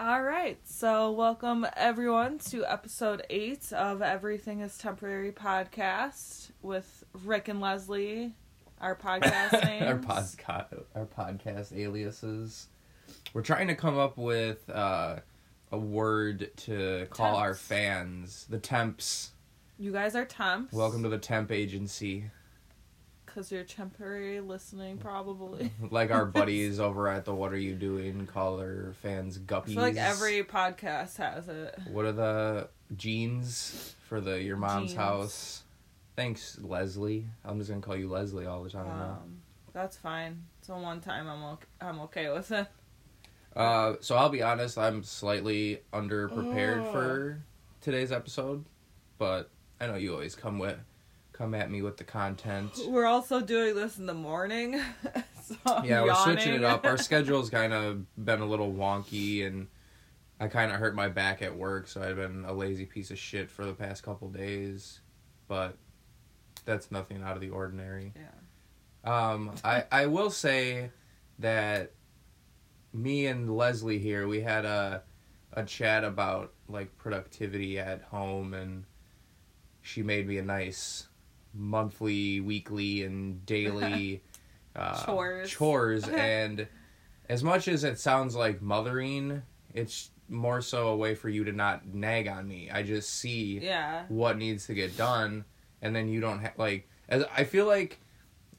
All right, so welcome everyone to episode eight of Everything is Temporary podcast with Rick and Leslie, our podcast names. our podcast, our podcast aliases. We're trying to come up with uh, a word to call our fans the temps. You guys are temps. Welcome to the temp agency. Because you're temporary listening, probably. Like our buddies over at the What Are You Doing call their fans guppies. like every podcast has it. What are the jeans for the your mom's Jeans. house? Thanks, Leslie. I'm just gonna call you Leslie all the time now. Um, that's fine. So one time I'm okay, I'm okay with it. Uh, so I'll be honest, I'm slightly underprepared Ugh. for today's episode, but I know you always come with come at me with the content. We're also doing this in the morning. so Yeah, we're switching it up. Our schedule's kind of been a little wonky, and I kind of hurt my back at work, so I've been a lazy piece of shit for the past couple days. But that's nothing out of the ordinary. yeah. Um, I I will say that me and Leslie here we had a a chat about like productivity at home, and she made me a nice monthly, weekly, and daily uh, Chores. chores, and as much as it sounds like mothering, it's more so a way for you to not nag on me. I just see Yeah. what needs to get done and then you don't have like as i feel like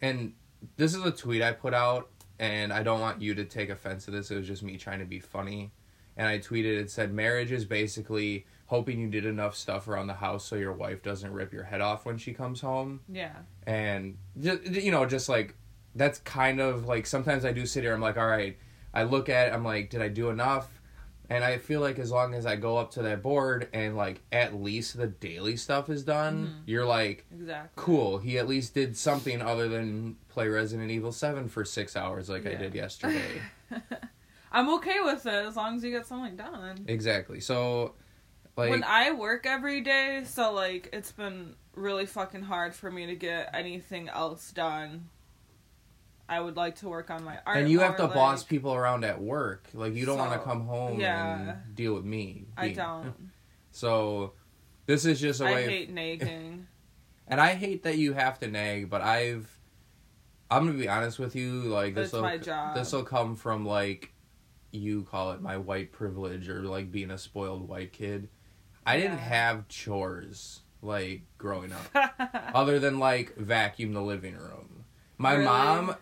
and this is a tweet i put out and i don't want you to take offense to this it was just me trying to be funny and i tweeted it said marriage is basically hoping you did enough stuff around the house so your wife doesn't rip your head off when she comes home Yeah. and just you know just like that's kind of like sometimes i do sit here i'm like all right i look at it i'm like did i do enough and i feel like as long as i go up to that board and like at least the daily stuff is done Mhm. you're like Exactly. cool he at least did something other than play resident evil 7 for six hours like i did yesterday I'm okay with it as long as you get something done. exactly so like when I work every day, so like it's been really fucking hard for me to get anything else done. I would like to work on my art. and you have to like- boss people around at work like you don't want to come home yeah. and deal with me I being- don't. so this is just a I way I hate nagging. And I hate that you have to nag, but I've I'm gonna be honest with you, like this will my job. this will come from like you call it my white privilege or like being a spoiled white kid. I didn't have chores like growing up. other than like vacuum the living room. My Really? mom,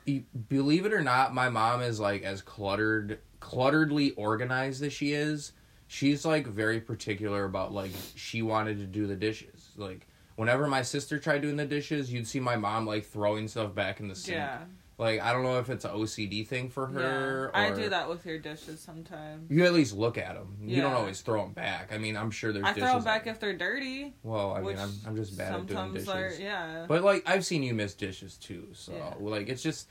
believe it or not, my mom is like as cluttered, clutteredly organized as she is. She's like very particular about like she wanted to do the dishes. Like whenever my sister tried doing the dishes, you'd see my mom like throwing stuff back in the sink. yeah. Like I don't know if it's an OCD thing for her. yeah. I do that with your dishes sometimes. You at least look at them. Yeah. You don't always throw them back. I mean, I'm sure there's I dishes. throw them back if they're dirty. well, I mean, I'm I'm just bad at doing sometimes dishes. are yeah. But like I've seen you miss dishes too, so Yeah. like it's just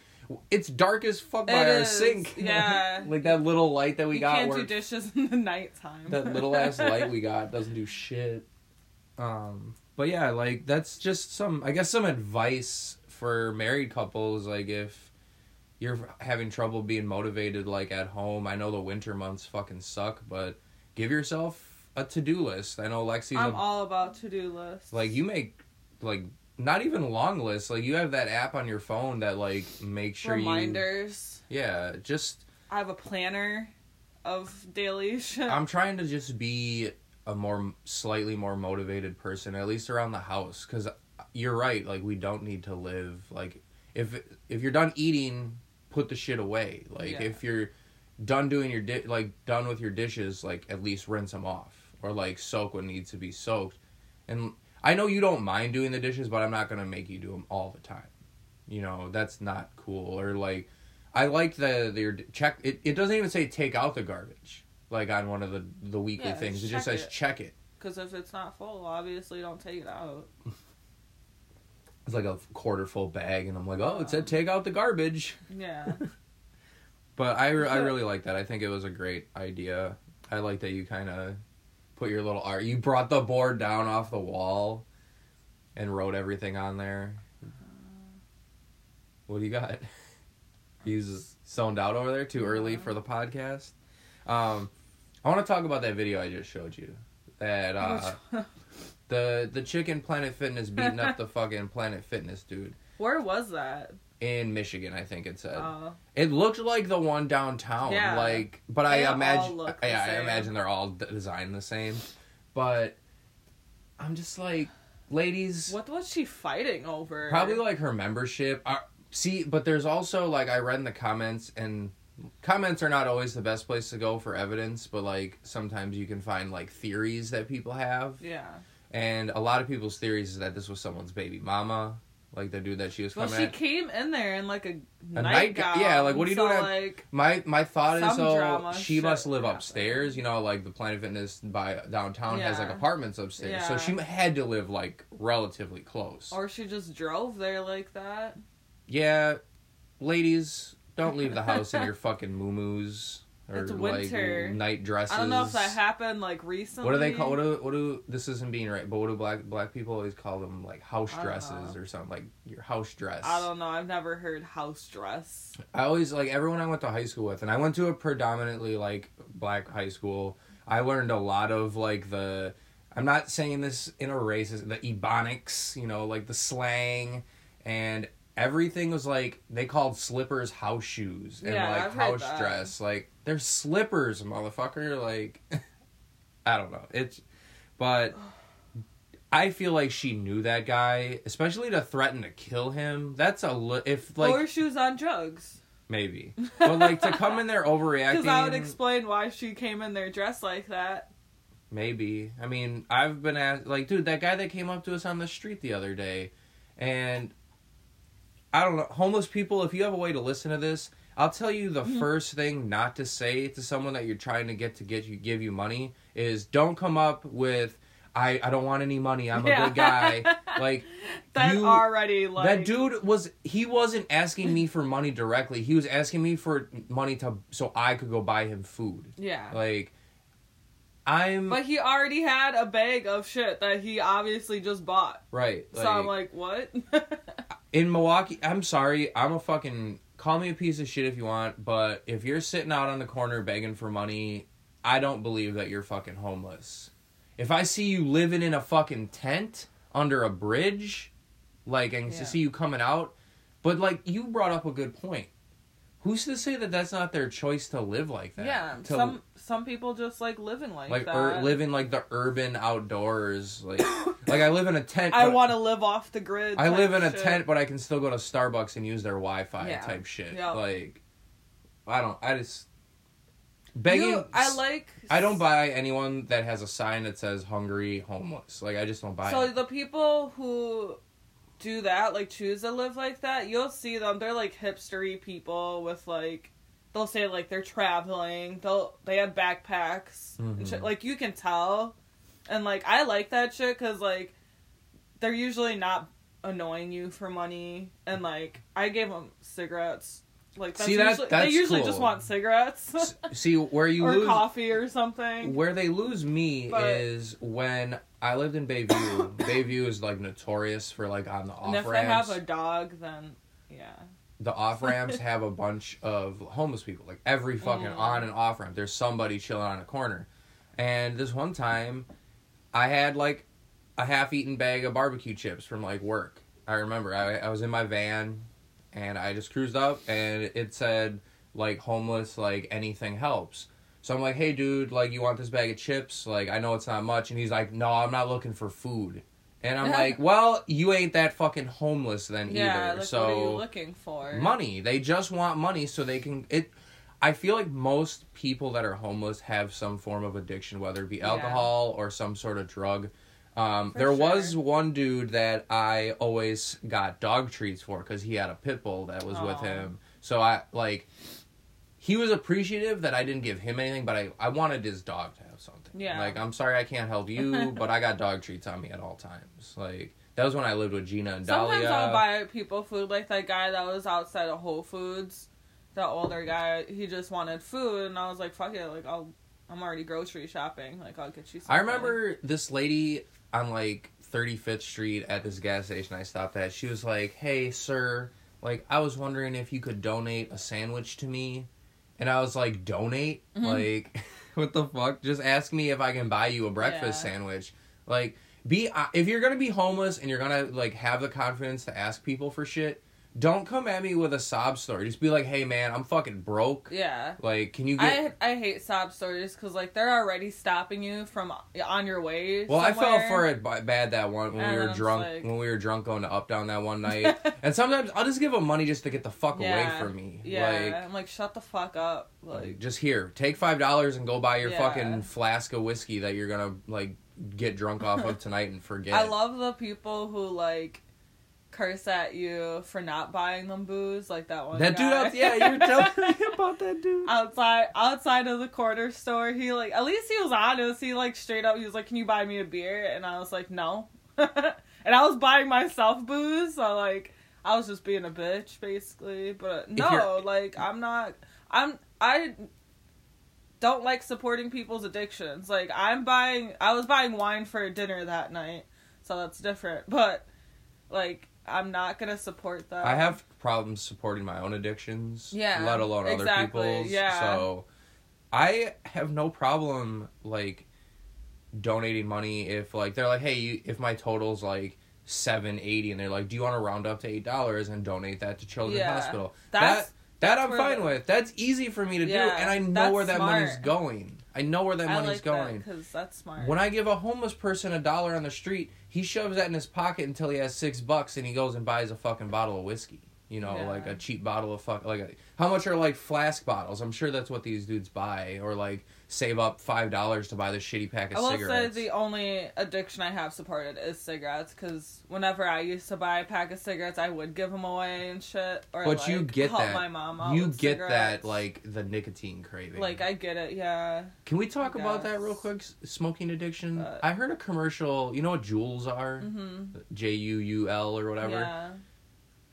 it's dark as fuck by It our is, sink. yeah. like that little light that we you got. can't do dishes in the nighttime. that little ass light we got doesn't do shit. Um, but yeah, like that's just some I guess some advice for married couples. Like if you're having trouble being motivated, like at home, I know the winter months fucking suck, but give yourself a to do list. I know Lexi's I'm a all about to do lists. like you make like not even long lists like you have that app on your phone that like makes sure reminders. you yeah just I have a planner of daily shit. i'm trying to just be a more slightly more motivated person at least around the house because you're right like we don't need to live like if if you're done eating put the shit away like Yeah. if you're done doing your di- like done with your dishes like at least rinse them off or like soak what needs to be soaked and i know you don't mind doing the dishes but i'm not gonna make you do them all the time you know that's not cool or like i like the the your check it, it doesn't even say take out the garbage like on one of the the weekly Yeah, things it just says it. check it Because if it's not full, obviously don't take it out. it's like a quarter full bag and i'm like oh it said take out the garbage Yeah. But I, I really like that. I think it was a great idea. I like that you kind of put your little art. You brought the board down off the wall and wrote everything on there. What do you got? He's zoned out over there. Too early for the podcast. Um, I want to talk about that video I just showed you. That uh, the the chicken Planet Fitness beating up the fucking Planet Fitness dude Where was that? in Michigan. I think it said. Uh, It looked like the one downtown, Yeah. like, but They I imagine, yeah, I imagine they're all designed the same. But I'm just like, ladies, what was she fighting over? probably like her membership. Uh, see, but there's also like I read in the comments, and comments are not always the best place to go for evidence, but like sometimes you can find like theories that people have, Yeah. And a lot of people's theories is that this was someone's baby mama, like the dude that she was Well, coming she at. came in there in like a, night. A nightgown. yeah, like, what are you so, doing Like, My my thought is though she must live happened. upstairs. You know, like the Planet Fitness by downtown has like apartments upstairs, so she had to live like relatively close. or she just drove there like that. yeah, ladies, don't leave the house in your fucking muumuus or It's like winter. night dresses. I don't know if that happened like recently. What do they call? What do what do? This isn't being right, but what do black black people always call them? Like house dresses or something. Like your house dress. I don't know. I've never heard house dress. I always like everyone I went to high school with, and I went to a predominantly like black high school. I learned a lot of like the. I'm not saying this in a racist. The ebonics, you know, like the slang, and everything was like they called slippers house shoes and Yeah, like I've house dress. Like they're slippers, motherfucker. Like I don't know. It's but. I feel like she knew that guy, especially to threaten to kill him. That's a li- if like or she was on drugs. maybe, but like to come in there overreacting. Because I would explain why she came in there dressed like that. maybe. I mean, I've been asked, like, dude, that guy that came up to us on the street the other day, and I don't know, homeless people. If you have a way to listen to this, I'll tell you the Mm-hmm. first thing not to say to someone that you're trying to get to get you give you money is don't come up with. I, I don't want any money. I'm a Yeah. good guy. Like That you- already like that dude was he wasn't asking me for money directly. He was asking me for money to so I could go buy him food. Yeah. Like I'm but he already had a bag of shit that he obviously just bought. right. so I'm like, what? in Milwaukee, I'm sorry. I'm a fucking call me a piece of shit if you want, but if you're sitting out on the corner begging for money, I don't believe that you're fucking homeless. If I see you living in a fucking tent under a bridge, like and Yeah. see you coming out, but like you brought up a good point. Who's to say that that's not their choice to live like that? yeah. to, Some some people just like living like, like that. ur- living like the urban outdoors, like like I live in a tent. I want to live off the grid. I live in a shit. tent, but I can still go to Starbucks and use their Wi-Fi Yeah. type shit. Yep. Like, I don't. I just begging. You- I like. I don't buy anyone that has a sign that says "hungry homeless." Like, I just don't buy So it. the people who do that, like choose to live like that, you'll see them. They're like hipstery people with like they'll say like they're traveling. They'll they have backpacks and shit. Mm-hmm. Like you can tell, and like I like that shit because like they're usually not annoying you for money. And like I gave them cigarettes. Like that's See, that- usually, that's they usually cool. just want cigarettes See where you or lose coffee or something. where they lose me But- is when I lived in Bayview. Bayview is like notorious for like on the and off if they have a dog, then yeah. The off ramps have a bunch of homeless people. Like every fucking Mm. on and off ramp, there's somebody chilling on a corner. And this one time, I had like a half eaten bag of barbecue chips from like work. I remember I, I was in my van and I just cruised up and it said like homeless, like anything helps. So I'm like, hey dude, like you want this bag of chips? Like I know it's not much. And he's like, no, I'm not looking for food. And I'm like, well, you ain't that fucking homeless then Yeah, either. like so what are you looking for? money. They just want money so they can it I feel like most people that are homeless have some form of addiction, whether it be Yeah. alcohol or some sort of drug. Um, there was one dude that I always got dog treats for because he had a pit bull that was with him. So I like he was appreciative that I didn't give him anything, but I, I wanted his dog to Yeah. Like I'm sorry I can't help you, but I got dog treats on me at all times. Like that was when I lived with Gina and Sometimes Dahlia. I'll buy people food, like that guy that was outside of Whole Foods, that older guy. He just wanted food, and I was like, "Fuck it, like I'll, I'm already grocery shopping. Like I'll get you." Something. I remember this lady on like 35th Street at this gas station I stopped at. She was like, "Hey, sir, like I was wondering if you could donate a sandwich to me." And I was like, "Donate? Mhm. Like what the fuck? Just ask me if I can buy you a breakfast Yeah. sandwich. Like, be uh, if you're gonna be homeless and you're gonna like have the confidence to ask people for shit, don't come at me with a sob story. Just be like, hey man, I'm fucking broke. Yeah. Like, can you get? I I hate sob stories because like they're already stopping you from on your way. well, I fell for it b- bad that one when And we were drunk like- when we were drunk going to up down that one night. and sometimes I'll just give them money just to get the fuck away from me. Yeah, Like, I'm like shut the fuck up. Like, Like, just here, take five dollars and go buy your Yeah. fucking flask of whiskey that you're gonna like get drunk off of tonight and forget. I love the people who like curse at you for not buying them booze, like that one. that dude. Out, yeah, you were telling me about that dude. outside outside of the corner store. He like at least he was honest. He like straight up he was like, "Can you buy me a beer?" And I was like, "No." and I was buying myself booze, so like I was just being a bitch basically. But uh, no, like I'm not. I'm I don't like supporting people's addictions. Like I'm buying. I was buying wine for dinner that night, so that's different. But like I'm not gonna support that. I have problems supporting my own addictions, Yeah, let alone other people's. yeah. So, I have no problem like donating money if like they're like, hey, you, if my total's like seven eighty, and they're like, do you want to round up to eight dollars and donate that to Children's Yeah. Hospital? That's- that that I'm fine with. That's easy for me to do, and I know where that money's going. I know where that I money's like going. because that's smart. When I give a homeless person a dollar on the street, he shoves that in his pocket until he has six bucks, and he goes and buys a fucking bottle of whiskey. You know, Yeah. like a cheap bottle of fuck. Like, a, how much are like flask bottles? I'm sure that's what these dudes buy, or like save up five dollars to buy the shitty pack of I will cigarettes. say the only addiction I have supported is cigarettes because whenever I used to buy a pack of cigarettes, I would give them away and shit. Or but like, you get help that. my mom out you get cigarettes. that like the nicotine craving. like I get it. Yeah, Can we talk about that real quick? Smoking addiction. Uh, I heard a commercial. You know what JUULs are? hmm J U U L or whatever. yeah,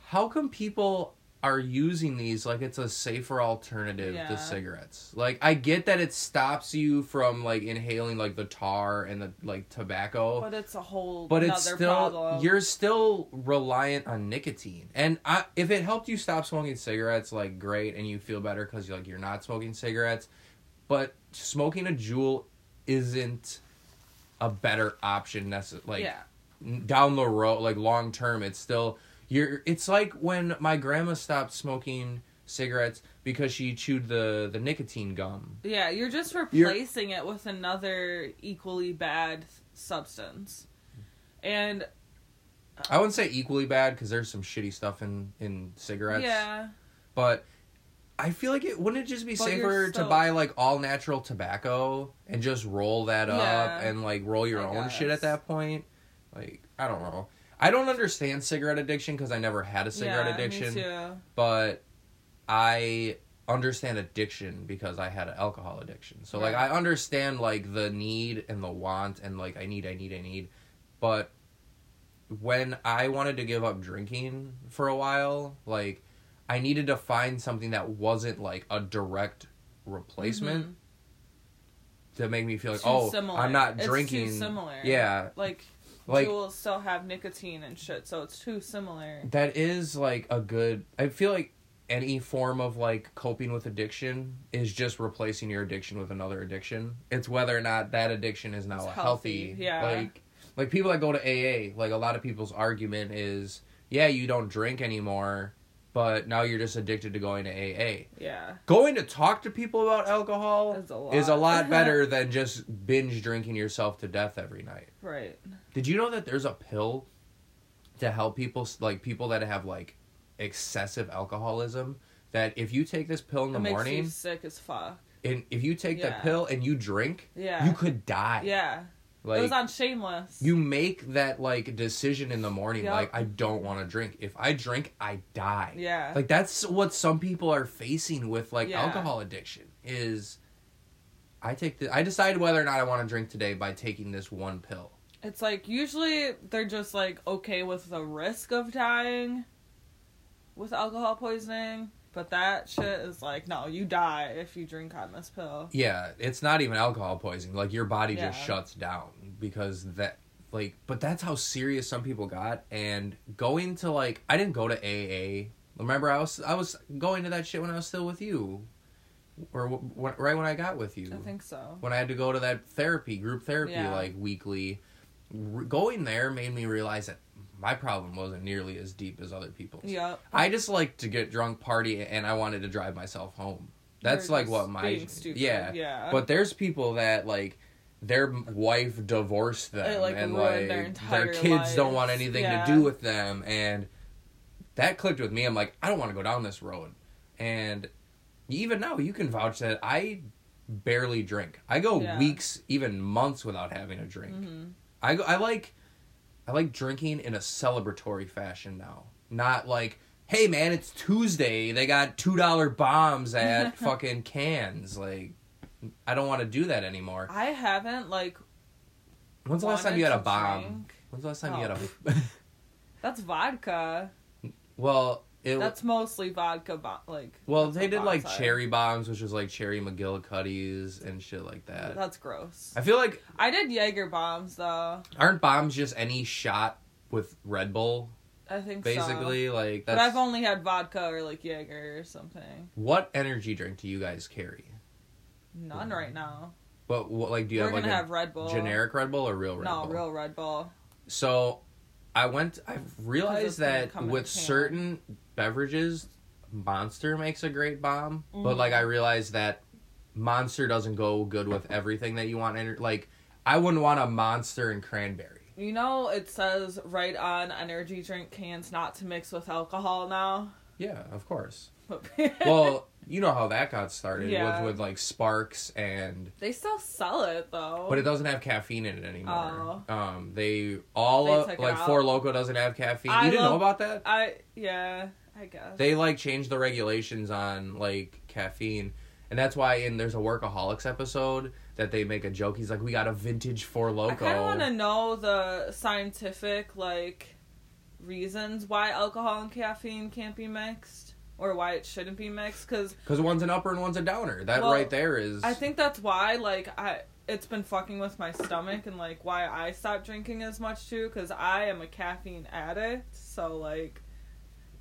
how come people are using these like it's a safer alternative Yeah. to cigarettes like i get that it stops you from like inhaling like the tar and the like tobacco but it's a whole. but it's still problem. you're still reliant on nicotine and I, if it helped you stop smoking cigarettes like great and you feel better because you're like you're not smoking cigarettes but smoking a JUUL isn't a better option necess- like yeah, down the road like long term it's still you're it's like when my grandma stopped smoking cigarettes because she chewed the the nicotine gum. Yeah. You're just You're- replacing it with another equally bad substance, and i wouldn't say equally bad because there's some shitty stuff in in cigarettes. Yeah, but i feel like it wouldn't it just be But you're safer to buy like all natural tobacco and just roll that up Yeah. and like roll your I own shit at that point? Like i don't know i don't understand cigarette addiction because i never had a cigarette yeah, addiction Me too. but I understand addiction because I had an alcohol addiction. So like I understand like the need and the want and like I need I need I need. But when I wanted to give up drinking for a while, like I needed to find something that wasn't like a direct replacement Mhm. to make me feel like Too oh similar. I'm not drinking. similar. Yeah, Like, like JUULs still have nicotine and shit, so it's too similar. that is like a good i feel like any form of like coping with addiction is just replacing your addiction with another addiction it's whether or not that addiction is now healthy, healthy, yeah. like like people that go to aa like a lot of people's argument is yeah you don't drink anymore but now you're just addicted to going to aa Yeah. going to talk to people about alcohol Is a lot. is a lot better than just binge drinking yourself to death every night Right. Did you know that there's a pill to help people like people that have like excessive alcoholism that if you take this pill in the it makes morning you sick as fuck. and if you take the pill and you drink Yeah. you could die Yeah. like it was on Shameless. you make that like decision in the morning Yep. like i don't want to drink if i drink i die Yeah. like that's what some people are facing with like Yeah. alcohol addiction is i take the i decide whether or not i want to drink today by taking this one pill It's like usually they're just like okay with the risk of dying with alcohol poisoning, but that shit is like no, you die if you drink on this pill. Yeah, it's not even alcohol poisoning. Like your body just Yeah. shuts down because that like but that's how serious some people got and going to like I didn't go to AA. Remember I was I was going to that shit when I was still with you. or w- w- right when I got with you. I think so. when I had to go to that therapy, group therapy, Yeah. like weekly, r- going there made me realize that my problem wasn't nearly as deep as other people's. Yeah. I just like to get drunk, party, and I wanted to drive myself home. That's You're like what my yeah. Yeah. But there's people that like their wife divorced them like, and like their their, kids don't want anything Yeah. to do with them and that clicked with me. I'm like, I don't want to go down this road. And even now you can vouch that I barely drink. I go Yeah. weeks, even months without having a drink. Mhm. I I like I like drinking in a celebratory fashion now. Not like, hey man, it's Tuesday. They got two dollar bombs at fucking cans. Like, I don't want to do that anymore. I haven't like. When's the last time you had a bomb? drink. When's the last time you Oh. had a? Oh. That's vodka. well, it. That's mostly vodka. Bo- like. well, they did like bonsai. cherry bombs, which was like cherry McGillicuddies and shit like that. That's gross. I feel like I did Jaeger bombs though. aren't bombs just any shot with Red Bull? I think so. Basically, like But I've only had vodka or like Jaeger or something. what energy drink do you guys carry? None right now. But what, like, do you We're have like have Red Bull. generic Red Bull or real Red no, Bull? No, real Red Bull. So, I went. I've realized that come in a with certain beverages, Monster makes a great bomb. But Mhm. like, I realized that Monster doesn't go good with everything that you want. ener- Like, I wouldn't want a Monster and cranberry. You know, it says right on energy drink cans not to mix with alcohol now. Yeah, of course. Well, you know how that got started Yeah. with with like Sparks and. they still sell it though. But it doesn't have caffeine in it anymore. Oh. Um, they all They uh, like. Four Loco doesn't have caffeine. I you didn't know about that? I yeah, I guess. they like changed the regulations on like caffeine and that's why in there's a workaholics episode that they make a joke. He's like we got a vintage four I loco. Kind of want to know the scientific like reasons why alcohol and caffeine can't be mixed or why it shouldn't be mixed because because one's an upper and one's a downer. That Well, right there is I think that's why like I it's been fucking with my stomach and like why I stopped drinking as much too because I am a caffeine addict so like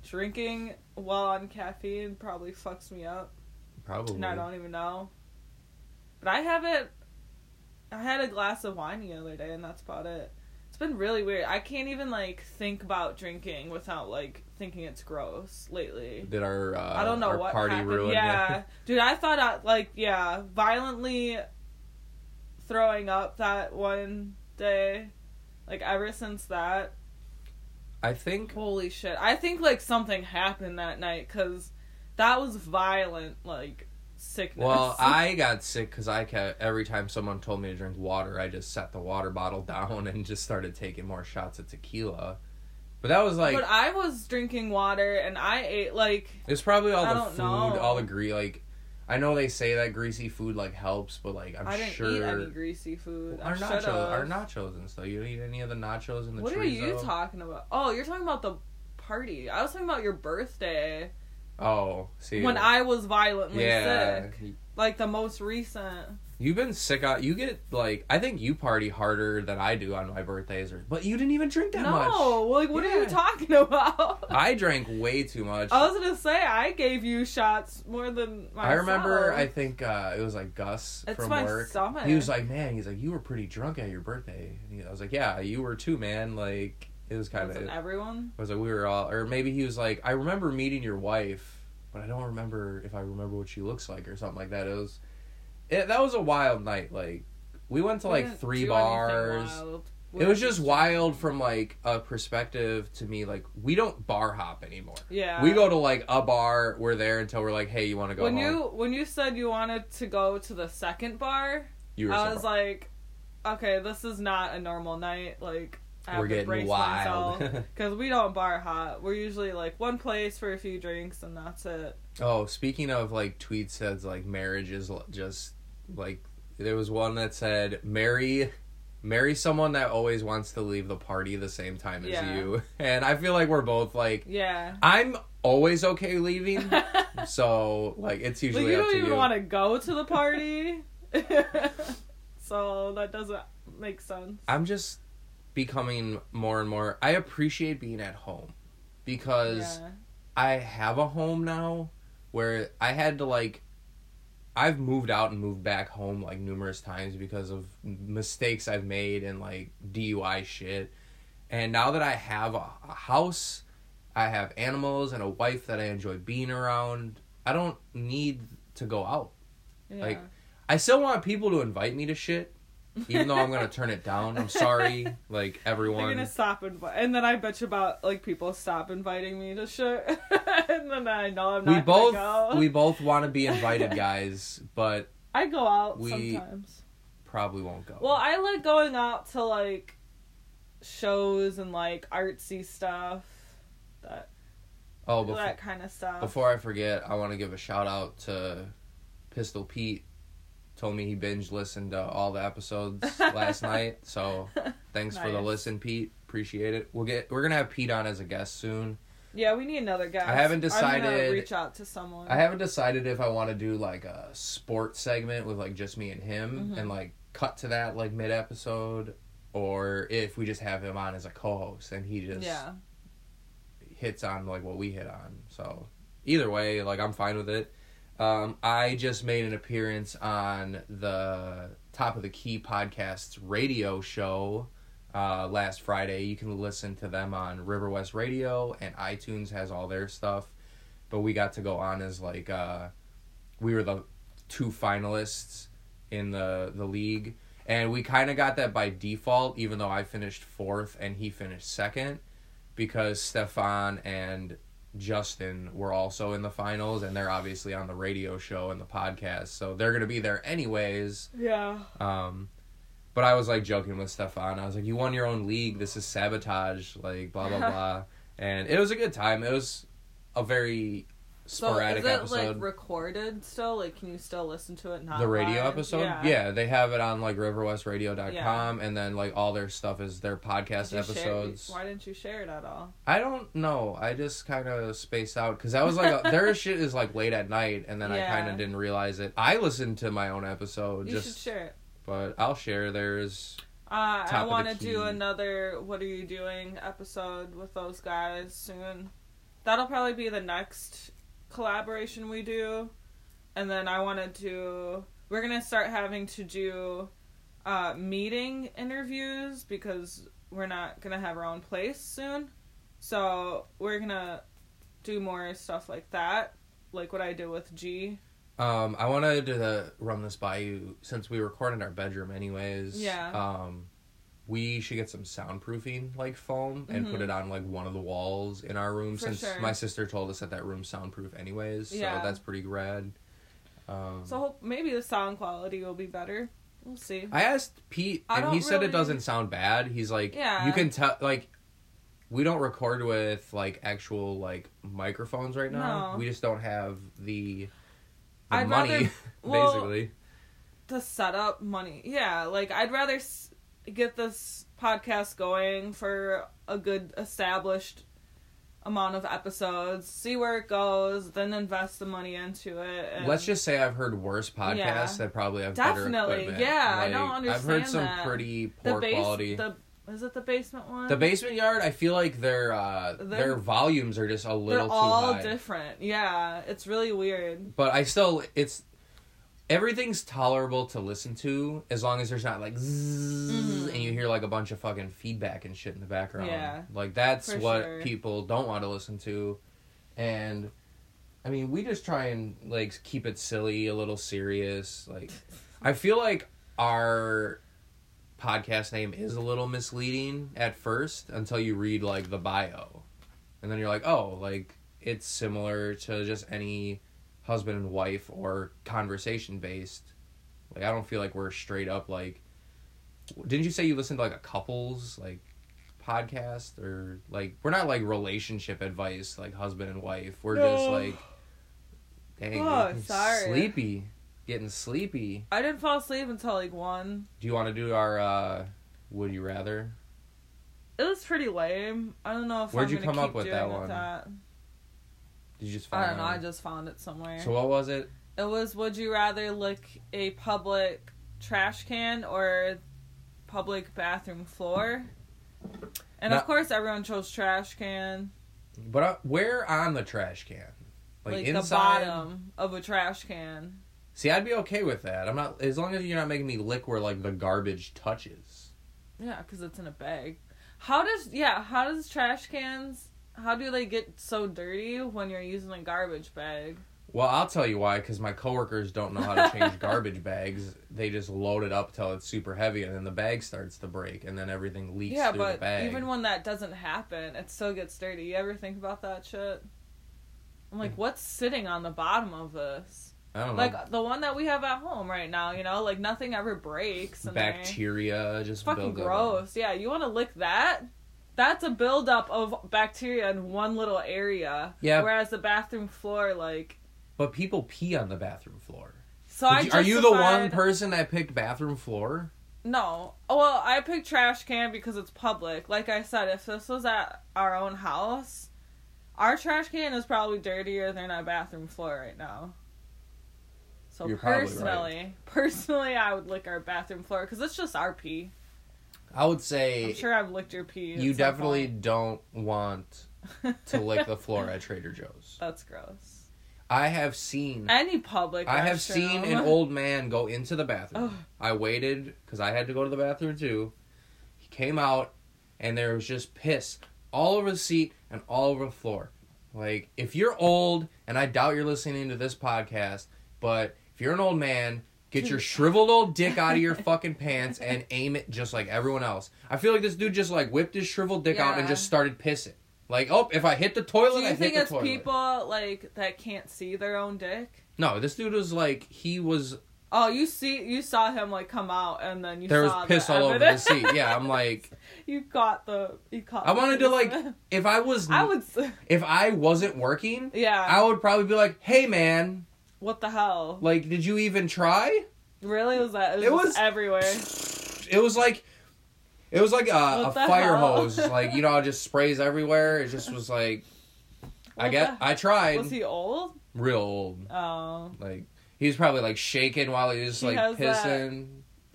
drinking while on caffeine probably fucks me up. Probably. And I don't even know. But I haven't I had a glass of wine the other day and that's about it. It's been really weird. I can't even like think about drinking without like thinking it's gross lately. Did our uh, I don't know what party happened. ruin Yeah, it? dude, I thought I like yeah, violently throwing up that one day. Like ever since that, I think holy shit! I think like something happened that night because that was violent, like sickness. well I got sick because I kept every time someone told me to drink water I just set the water bottle down and just started taking more shots of tequila but that was like but I was drinking water and I ate like It's probably all I the food, know. all the like. I know they say that greasy food like helps, but like I'm sure. I didn't sure eat any greasy food. I our should've. nachos, our nachos and stuff. You don't eat any of the nachos and the What chorizo. are you talking about? Oh, you're talking about the party. I was talking about your birthday Oh, see, when I was violently yeah, sick. Like the most recent. You've been sick. Out, you get like I think you party harder than I do on my birthdays, or but you didn't even drink that much. no, much. like what are you talking about? I drank way too much. I was gonna say I gave you shots more than myself. I remember. I think uh, it was like Gus It's from my work. stomach. He was like, "Man," he's like, "You were pretty drunk at your birthday." And he, I was like, "Yeah, you were too, man." Like it was kind of. Everyone. I was like, we were all, or maybe he was like, I remember meeting your wife, but I don't remember if I remember what she looks like or something like that. It was, it, that was a wild night. Like, we went to We like three bars. It was just wild from like a perspective to me. Like, we don't bar hop anymore. Yeah. We go to like a bar. We're there until we're like, hey, you want to go when home? you when you said you wanted to go to the second bar, You I was bar- like, okay, this is not a normal night. Like I we're getting wild. because we don't bar hop. We're usually like one place for a few drinks and that's it. Oh, speaking of like tweets says like marriage is just like there was one that said marry marry someone that always wants to leave the party the same time as Yeah. you. And I feel like we're both like Yeah. I'm always okay leaving. so like it's like usually you up don't to even you. want to go to the party, so that doesn't make sense. I'm just becoming more and more I appreciate being at home because yeah. I have a home now where I had to like I've moved out and moved back home like numerous times because of mistakes I've made and like DUI shit. And now that I have a, a house, I have animals and a wife that I enjoy being around. I don't need to go out. Yeah. Like I still want people to invite me to shit, even though I'm gonna turn it down. I'm sorry, like everyone. They're gonna stop invi- and then I bet you about like people stop inviting me to shit, and then I know I'm not. We both gonna go. we both want to be invited, guys, but I go out we- sometimes. probably won't go. Well, I like going out to like shows and like artsy stuff, that oh, before, that kind of stuff. before I forget, I want to give a shout out to Pistol Pete. Told me he binge listened to all the episodes last night. So thanks for the listen, Pete. Appreciate it. We'll get we're gonna have Pete on as a guest soon. yeah, we need another guy. I haven't I'm decided- reach out to someone. I haven't decided if I want to do like a sports segment with like just me and him Mhm. and like cut to that like mid episode or if we just have him on as a co-host and he just yeah. hits on like what we hit on. So either way, like I'm fine with it. Um, I just made an appearance on the Top of the Key podcast's radio show uh, last Friday. You can listen to them on Riverwest Radio and iTunes has all their stuff. But we got to go on as like uh, we were the two finalists in the the league, and we kind of got that by default, even though I finished fourth and he finished second because Stefan and Justin were also in the finals and they're obviously on the radio show and the podcast. So they're going to be there anyways. Yeah. Um but I was like joking with Stefan. I was like, "You won your own league. This is sabotage." Like blah blah blah. And it was a good time. It was a very So is it episode. like recorded still? Like, can you still listen to it? Not the radio live? episode? Yeah. they have it on like riverwestradio.com and then like all their stuff is their podcast you share- episodes. why didn't you share it at all? I don't know. I just kind of spaced out because I was like, their shit is like late at night, and then I kind of didn't realize it. I listened to my own episode, You just should share it. but I'll share theirs. Uh, I want to do another "What Are You Doing" episode with those guys soon. That'll probably be the next collaboration we do, and then I want to do. We're gonna start having to do uh, meeting interviews because we're not gonna have our own place soon. So we're gonna do more stuff like that, like what I did with G. Um, I wanted to run this by you since we record in our bedroom, anyways. Yeah. Um, we should get some soundproofing like foam and put Mhm. it on like one of the walls in our room For since sure. my sister told us that that room's soundproof, anyways. Yeah. So that's pretty rad. Um, So hope maybe the sound quality will be better. We'll see. I asked Pete, I and he said really- it doesn't sound bad. He's like, Yeah. you can tell, like, we don't record with like actual like microphones right now. No. We just don't have the, the money, rather- well, basically. the setup money. Yeah, like I'd rather s- get this podcast going for a good established amount of episodes, see where it goes, then invest the money into it. And Let's just say I've heard worse podcasts Yeah. that probably have Definitely, yeah, I don't I've heard understand some that. pretty the poor base, quality. The is it the basement one? The basement yard, I feel like their uh, They're- their volumes are just a little. They're little too all high. different. Yeah, it's really weird. but I still it's everything's tolerable to listen to as long as there's not like zzz Mhm. and you hear like a bunch of fucking feedback and shit in the background. Yeah. Like that's what sure. people don't want to listen to. And I mean, we just try and like keep it silly, a little serious. Like I feel like our podcast name is a little misleading at first until you read like the bio. And then you're like, "Oh, like it's similar to just any husband and wife or conversation based." Like I don't feel like we're straight up like Didn't you say you listened to like a couples like podcast or like we're not like relationship advice like husband and wife. We're just like dang, Oh, sorry. sleepy. Getting sleepy. I didn't fall asleep until like one. Do you want to do our uh would you rather? It was pretty lame. I don't know if Where'd I'm you gonna come up with that one? that. Did you just I don't know. I just found it somewhere. So what was it? It was would you rather lick a public trash can or public bathroom floor? And of course everyone chose trash can. But uh, where on the trash can? Like, Like, the bottom of a trash can. See, I'd be okay with that. I'm not as long as you're not making me lick where like the garbage touches. Yeah, because it's in a bag. How does yeah? How does trash cans? How do they get so dirty when you're using a garbage bag? Well, I'll tell you why. Because my coworkers don't know how to change garbage bags. They just load it up till it's super heavy, and then the bag starts to break, and then everything leaks yeah, through the but even when that doesn't happen, it still gets dirty. You ever think about that shit? I'm Mm. like, what's sitting on the bottom of this? I don't know. Like the one that we have at home right now, you know, like nothing ever breaks. bacteria just fucking gross. Yeah, you want to lick that? That's a buildup of bacteria in one little area. Yeah. Whereas the bathroom floor, like, But people pee on the bathroom floor. so you- are you the one person that picked bathroom floor? No. Well, I picked trash can because it's public. Like I said, if this was at our own house, our trash can is probably dirtier than our bathroom floor right now. So You're probably right. personally, personally, I would lick our bathroom floor because it's just our pee. I would say I'm sure I've licked your pee. you definitely point. don't want to lick the floor at Trader Joe's. That's gross. I have seen Any public. I have seen an old man go into the bathroom. Ugh. I waited because I had to go to the bathroom too. He came out, and there was just piss all over the seat and all over the floor. Like, if you're old, and I doubt you're listening to this podcast, but if you're an old man, get your shriveled old dick out of your fucking pants and aim it just like everyone else. I feel like this dude just like whipped his shriveled dick out and just started pissing. Like, oh, if I hit the toilet, Do you I think hit the it's toilet. people like that can't see their own dick? No, this dude was like, he was Oh, you see, you saw him like come out, and then you there saw was piss the all over the seat. Yeah, I'm like, you caught the you caught. I wanted to like, if I was, I would. s- if I wasn't working, Yeah. I would probably be like, hey man, what the hell? like, did you even try? Really? Was that? It It was, was- everywhere. It was like, it was like a, a fire hell? hose, like you know, it just sprays everywhere. It just was like, I What get, I tried, Was he old? real old, Oh, like he was probably like shaking while he was He like has that- pissing.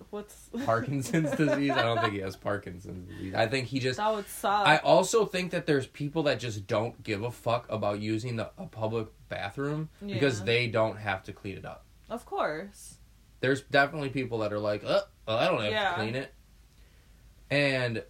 what's Parkinson's disease. I don't think he has Parkinson's disease. I think he just that would suck. I also think that there's people that just don't give a fuck about using the, a public bathroom because they don't have to clean it up. of course. There's definitely people that are like, uh, well, I don't have Yeah. to clean it. And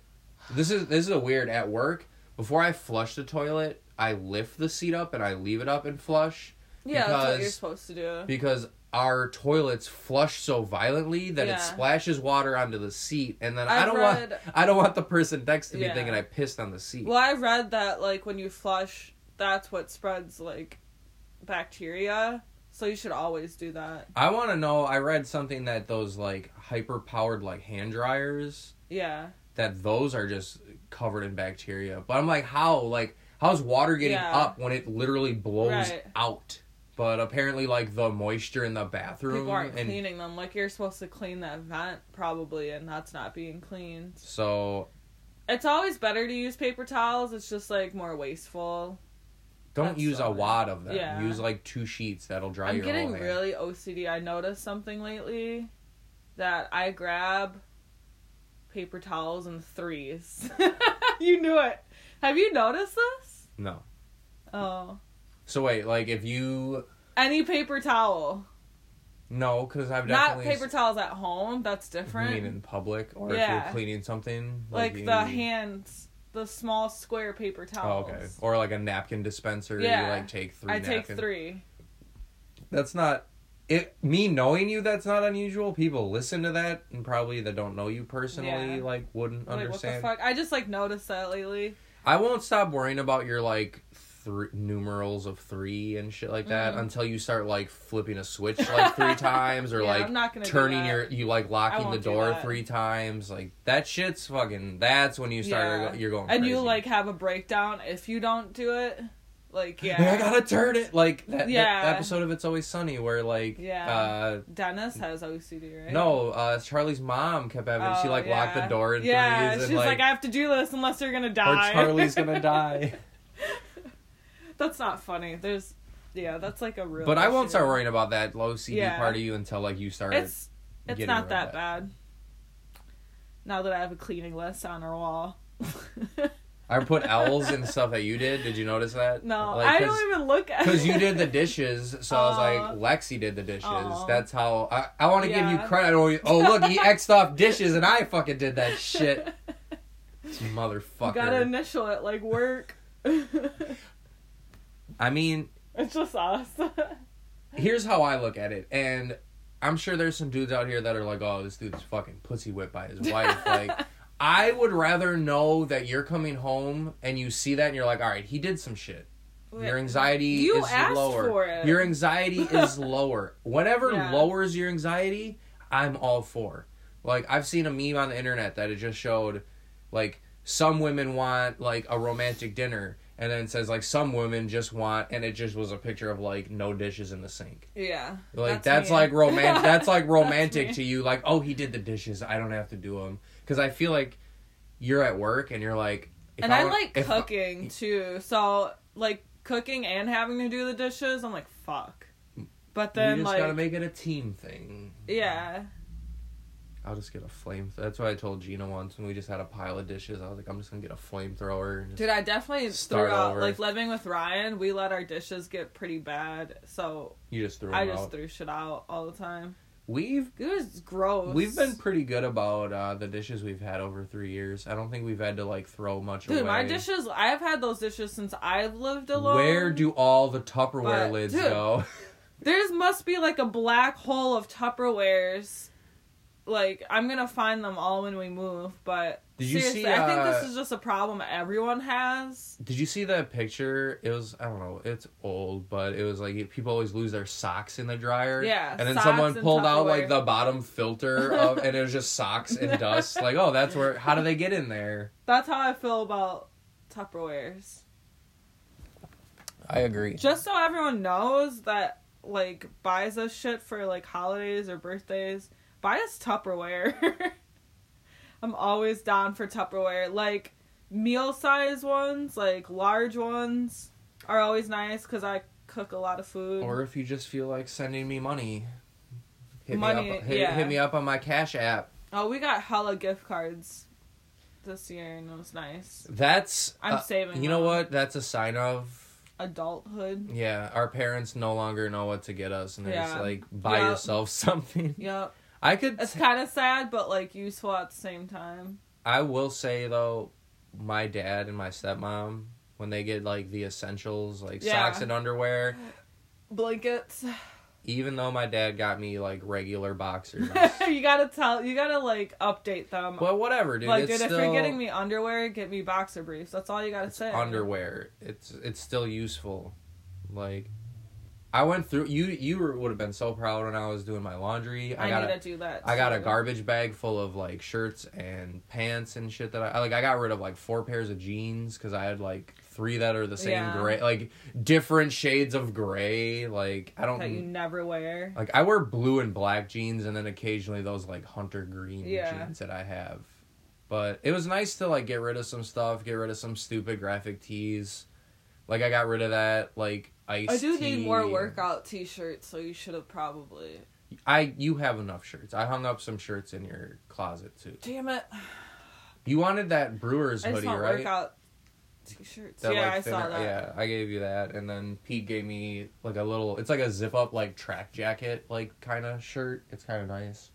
this is this is a weird at work. Before I flush the toilet, I lift the seat up and I leave it up and flush Yeah, that's what you're supposed to do. because our toilets flush so violently that Yeah. it splashes water onto the seat and then I I've don't want I don't want the person next to me Yeah. thinking I pissed on the seat. Well, I read that like when you flush, that's what spreads like bacteria. So you should always do that. I want to know. I read something that those like hyper powered like hand dryers Yeah. that those are just covered in bacteria. But I'm like, how? Like, how's water getting Yeah. up when it literally blows Right. out? But apparently, like the moisture in the bathroom People aren't and cleaning them. Like you're supposed to clean that vent probably, and that's not being cleaned. so It's always better to use paper towels. It's just like more wasteful. Don't That's use a so wad of them. Yeah. Use like two sheets that'll dry I'm your getting whole hand. really OCD. I noticed something lately that I grab paper towels in threes. you knew it. Have you noticed this? No. Oh. So wait, like if you Any paper towel. no, because I've Not definitely paper towels at home. That's You different. mean in public, or if you're cleaning something like you- the hands, the small square paper Oh, towels. okay. Or like a napkin dispenser. You Yeah. like take three. I take three. That's not it. Me knowing you, that's not unusual. People listen to that and probably that don't know you personally, Yeah. like wouldn't Like, what the understand. fuck? I just like noticed that lately. I won't stop worrying about your like numerals of three and shit like that Mhm. until you start like flipping a switch like three times or Yeah, like I'm not gonna turning your you like locking the door three times like that shit's fucking that's when you start Yeah. you're going and you like have a breakdown if you don't do it. Like yeah, I gotta turn it like that, that episode of It's Always Sunny where like Yeah. uh Dennis has OCD, right? no uh Charlie's mom kept having she Oh, like locked the door in Yeah, she's and like, like, I have to do this unless you're gonna die or die. Charlie's gonna die. That's not funny. There's, yeah, that's like a real. but I won't start worrying about that low CD Yeah. part of you until like you start. It's it's not that bad. Now that I have a cleaning list on our wall. I put L's and stuff that you did. Did you notice that? No, Like, I don't even look at it. Because you did the dishes, so I was like, Lexi did the dishes. Aw. That's how I, I want to give you credit. Oh, oh, look, he xed off dishes, and I fucking did that shit. Motherfucker. You gotta initial it like work. I mean, it's just us. here's how I look at it, and I'm sure there's some dudes out here that are like, "Oh, this dude's fucking pussy whipped by his wife." like, I would rather know that you're coming home and you see that, and you're like, "All right, he did some shit." Your anxiety You is lower. Your anxiety is lower. Whatever Yeah. lowers your anxiety, I'm all for. Like I've seen a meme on the internet that it just showed like some women want like a romantic dinner and then it says like some women just want and it just was a picture of like no dishes in the sink. yeah. Like that's, me. like romantic that's like romantic me. to you like oh he did the dishes I don't have to do them cuz I feel like you're at work and you're like and I, want- like if- cooking too. So like cooking and having to do the dishes, I'm like fuck. But then you just like got to make it a team thing. yeah, I'll just get a flame. That's what I told Gina once when we just had a pile of dishes. I was like, I'm just gonna get a flamethrower. dude, I definitely Start threw out over. like living with Ryan. We let our dishes get pretty bad, so You just threw I just out. threw shit out all the time. We've It was gross. we've been pretty good about uh, the dishes we've had over three years. I don't think we've had to like throw much Dude, away. my dishes. I've had those dishes since I've lived alone. Where do all the Tupperware But, lids dude, go? There's must be like a black hole of Tupperwares. Like I'm gonna find them all when we move, but Did you seriously, see, I think uh, this is just a problem everyone has. Did you see that picture? It was I don't know. It's old, but it was like people always lose their socks in the dryer. Yeah, and then socks someone and pulled out Tupperware. like the bottom filter of, and it was just socks and dust. Like, oh, that's where. How do they get in there? That's how I feel about Tupperwares. I agree. Just so everyone knows that like buys us shit for like holidays or birthdays, buy us Tupperware. I'm always down for Tupperware. Like meal size ones, like large ones, are always nice because I cook a lot of food. Or if you just feel like sending me money, hit Money, me up. Hit, yeah. hit me up on my Cash app. oh, we got hella gift cards this year, and it was nice. That's. I'm uh, saving You know them. what? That's a sign of. Adulthood. Yeah, our parents no longer know what to get us, and they're just like, buy Yep. yourself something. Yep. I could. It's kind of sad, but like useful at the same time. I will say though, my dad and my stepmom, when they get like the essentials, like Yeah. socks and underwear, Blankets. even though my dad got me like regular boxers, you gotta tell. You gotta like update them. well, whatever, dude. like, dude, if you're getting me underwear, get me boxer briefs. That's all you gotta say. underwear. It's it's still useful. Like, I went through. You you were, would have been so proud when I was doing my laundry. I, I, got need a, to do that. I got a garbage bag full of like shirts and pants and shit that I like. I got rid of like four pairs of jeans because I had like three that are the same Yeah. gray, like different shades of gray. Like I don't that you never wear. like. I wear blue and black jeans, and then occasionally those like hunter green Yeah. jeans that I have. But it was nice to like get rid of some stuff, get rid of some stupid graphic tees. Like I got rid of that like ice. I do tea. need more workout T-shirts, so you should have probably. I you have enough shirts. I hung up some shirts in your closet too. Damn it! You wanted that Brewers hoodie, right? workout T-shirts. That, yeah, like, I saw that. Yeah, I gave you that, and then Pete gave me like a little. It's like a zip up like track jacket like kind of shirt. It's kind of nice.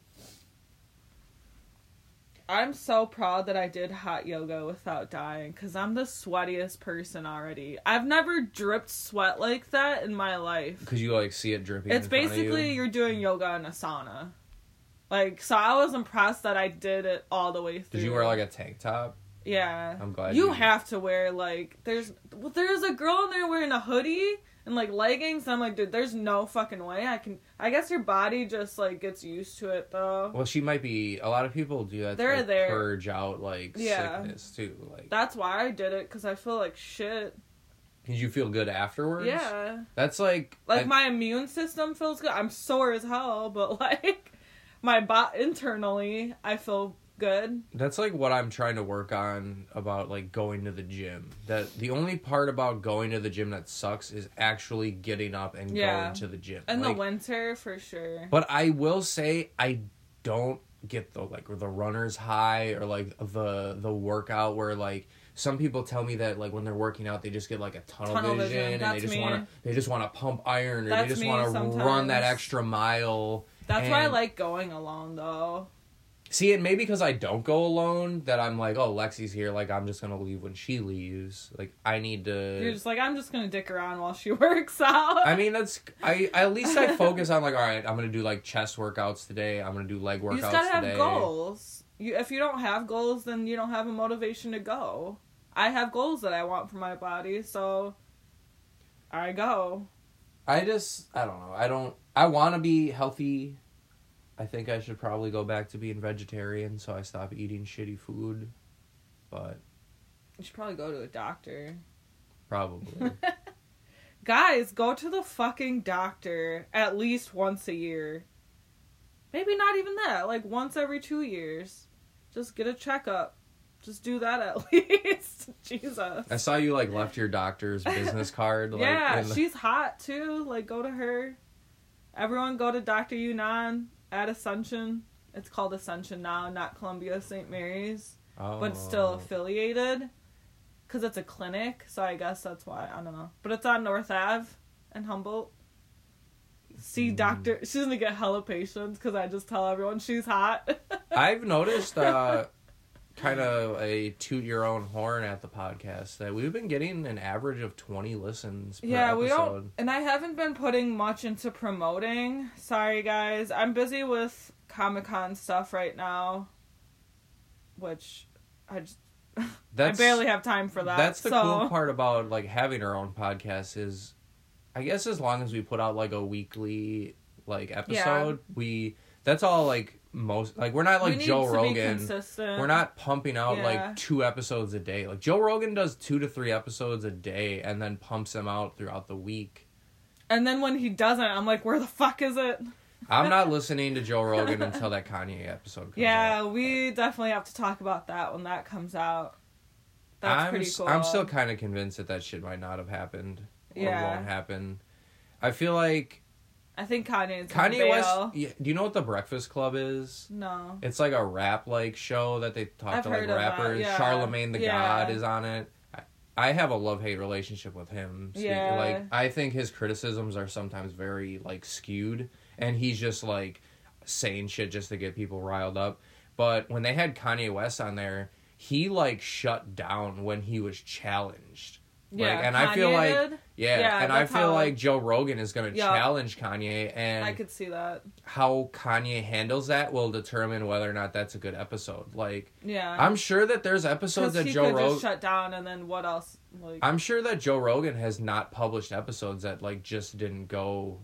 I'm so proud that I did hot yoga without dying because I'm the sweatiest person already. I've never dripped sweat like that in my life. Because you like see it dripping. It's in front of basically you. you're doing yoga in a sauna. Like, so I was impressed that I did it all the way through. Did you wear like a tank top? Yeah. I'm glad You you- have to wear like there's well, there's a girl in there wearing a hoodie and like leggings. I'm like, dude, there's no fucking way I can. I guess your body just like gets used to it though. Well, she might be. A lot of people do that. They're to, like, there. purge out like Yeah. sickness too. Like, That's why I did it because I feel like shit. did you feel good afterwards? Yeah. That's like Like I- my immune system feels good. I'm sore as hell, but like my bot internally, I feel good. That's like what I'm trying to work on about like going to the gym. That the only part about going to the gym that sucks is actually getting up and Yeah. going to the gym. In Like, the winter, for sure. But I will say I don't get the like the runner's high or like the the workout where like some people tell me that like when they're working out they just get like a tunnel, Tunnel vision, vision, and they just want to they just want to pump iron or That's they just want to run that extra mile. That's why I like going alone though. See, and maybe because I don't go alone, that I'm like, oh, Lexi's here. Like, I'm just gonna leave when she leaves. Like, I need to. You're just like I'm just gonna dick around while she works out. I mean, that's I. At least I focus on like, all right, I'm gonna do like chest workouts today. I'm gonna do leg workouts you just gotta have today. goals. You if you don't have goals, then you don't have a motivation to go. I have goals that I want for my body, so I go. I just, I don't know. I don't. I want to be healthy. I think I should probably go back to being vegetarian, so I stop eating shitty food. But You should probably go to a doctor. probably. Guys, go to the fucking doctor at least once a year. Maybe not even that, like once every two years. Just get a checkup. Just do that at least. Jesus. I saw you like left your doctor's business card. Like, yeah, the- she's hot too. Like, go to her. Everyone go to Dr. Yunan at Ascension. It's called Ascension now, not Columbia St. Mary's, but it's still Oh. affiliated because it's a clinic. So I guess that's why I don't know. But it's on North Ave and Humboldt. See, Mm. doctor, she's gonna get hella patients because I just tell everyone she's hot. I've noticed uh, kind of a toot your own horn at the podcast that we've been getting an average of 20 listens per yeah, episode. we don't, and I haven't been putting much into promoting. Sorry, guys. I'm busy with Comic Con stuff right now, which I just That's, I barely have time for that. That's the so, cool part about like having our own podcast is I guess as long as we put out like a weekly like episode, we that's all like most like we're not we like need Joe Rogan. We're not pumping out Yeah. like two episodes a day. Like Joe Rogan does 2 to 3 episodes a day and then pumps them out throughout the week. And then when he doesn't, I'm like, where the fuck is it? I'm not listening to Joe Rogan until that Kanye episode comes out. Yeah, out. we definitely have to talk about that when that comes out. That's I'm, pretty cool. I'm still kind of convinced that that shit might not have happened or Yeah. won't happen. I feel like I think Kanye's Kanye West. Yeah, do you know what the Breakfast Club is? No. It's like a rap like show that they talk I've to like heard of that, rappers. yeah. Charlemagne the Yeah. God is on it. I, have a love hate relationship with him. Speak- Yeah. Like I think his criticisms are sometimes very like skewed, and he's just like saying shit just to get people riled up. But when they had Kanye West on there, he like shut down when he was challenged. Yeah, like, and I feel like did? Yeah, Yeah, and I feel how- like Joe Rogan is gonna Yeah. challenge Kanye, and I could see that. how Kanye handles that will determine whether or not that's a good episode. Like, Yeah. I'm sure that there's episodes that Joe Rogan. just shut down, and then what else? Like, I'm sure that Joe Rogan has not published episodes that like just didn't go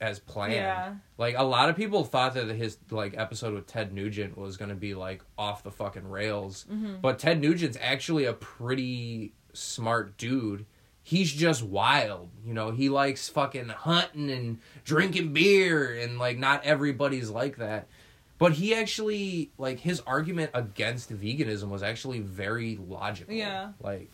as planned. yeah, Like a lot of people thought that his like episode with Ted Nugent was gonna be like off the fucking rails, Mm-hmm. but Ted Nugent's actually a pretty smart dude. He's just wild, you know. He likes fucking hunting and drinking beer, and like not everybody's like that. But he actually like his argument against veganism was actually very logical. Yeah. like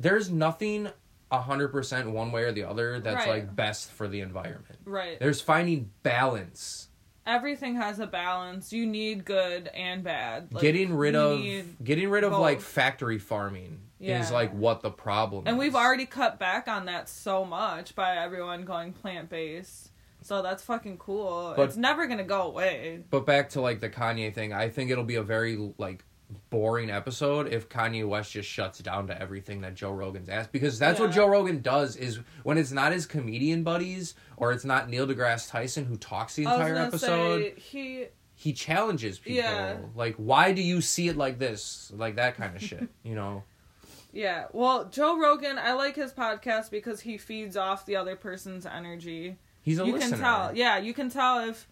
there's nothing a hundred percent one way or the other that's Right. like best for the environment. right. There's finding balance. Everything has a balance. You need good and bad. Like, getting rid of getting rid of both. like factory farming Yeah. is like what the problem and is. we've already cut back on that so much by everyone going plant based. So that's fucking cool. But- it's never gonna go away. But back to like the Kanye thing, I think it'll be a very like boring episode if Kanye West just shuts down to everything that Joe Rogan's asked because that's what Joe Rogan does is when it's not his comedian buddies or it's not Neil deGrasse Tyson who talks the entire episode, he he challenges people. Yeah. Like, why do you see it like this? Like that kind of shit, you know? Yeah, well, Joe Rogan, I like his podcast because he feeds off the other person's energy. He's a you listener. can tell. Yeah, you can tell if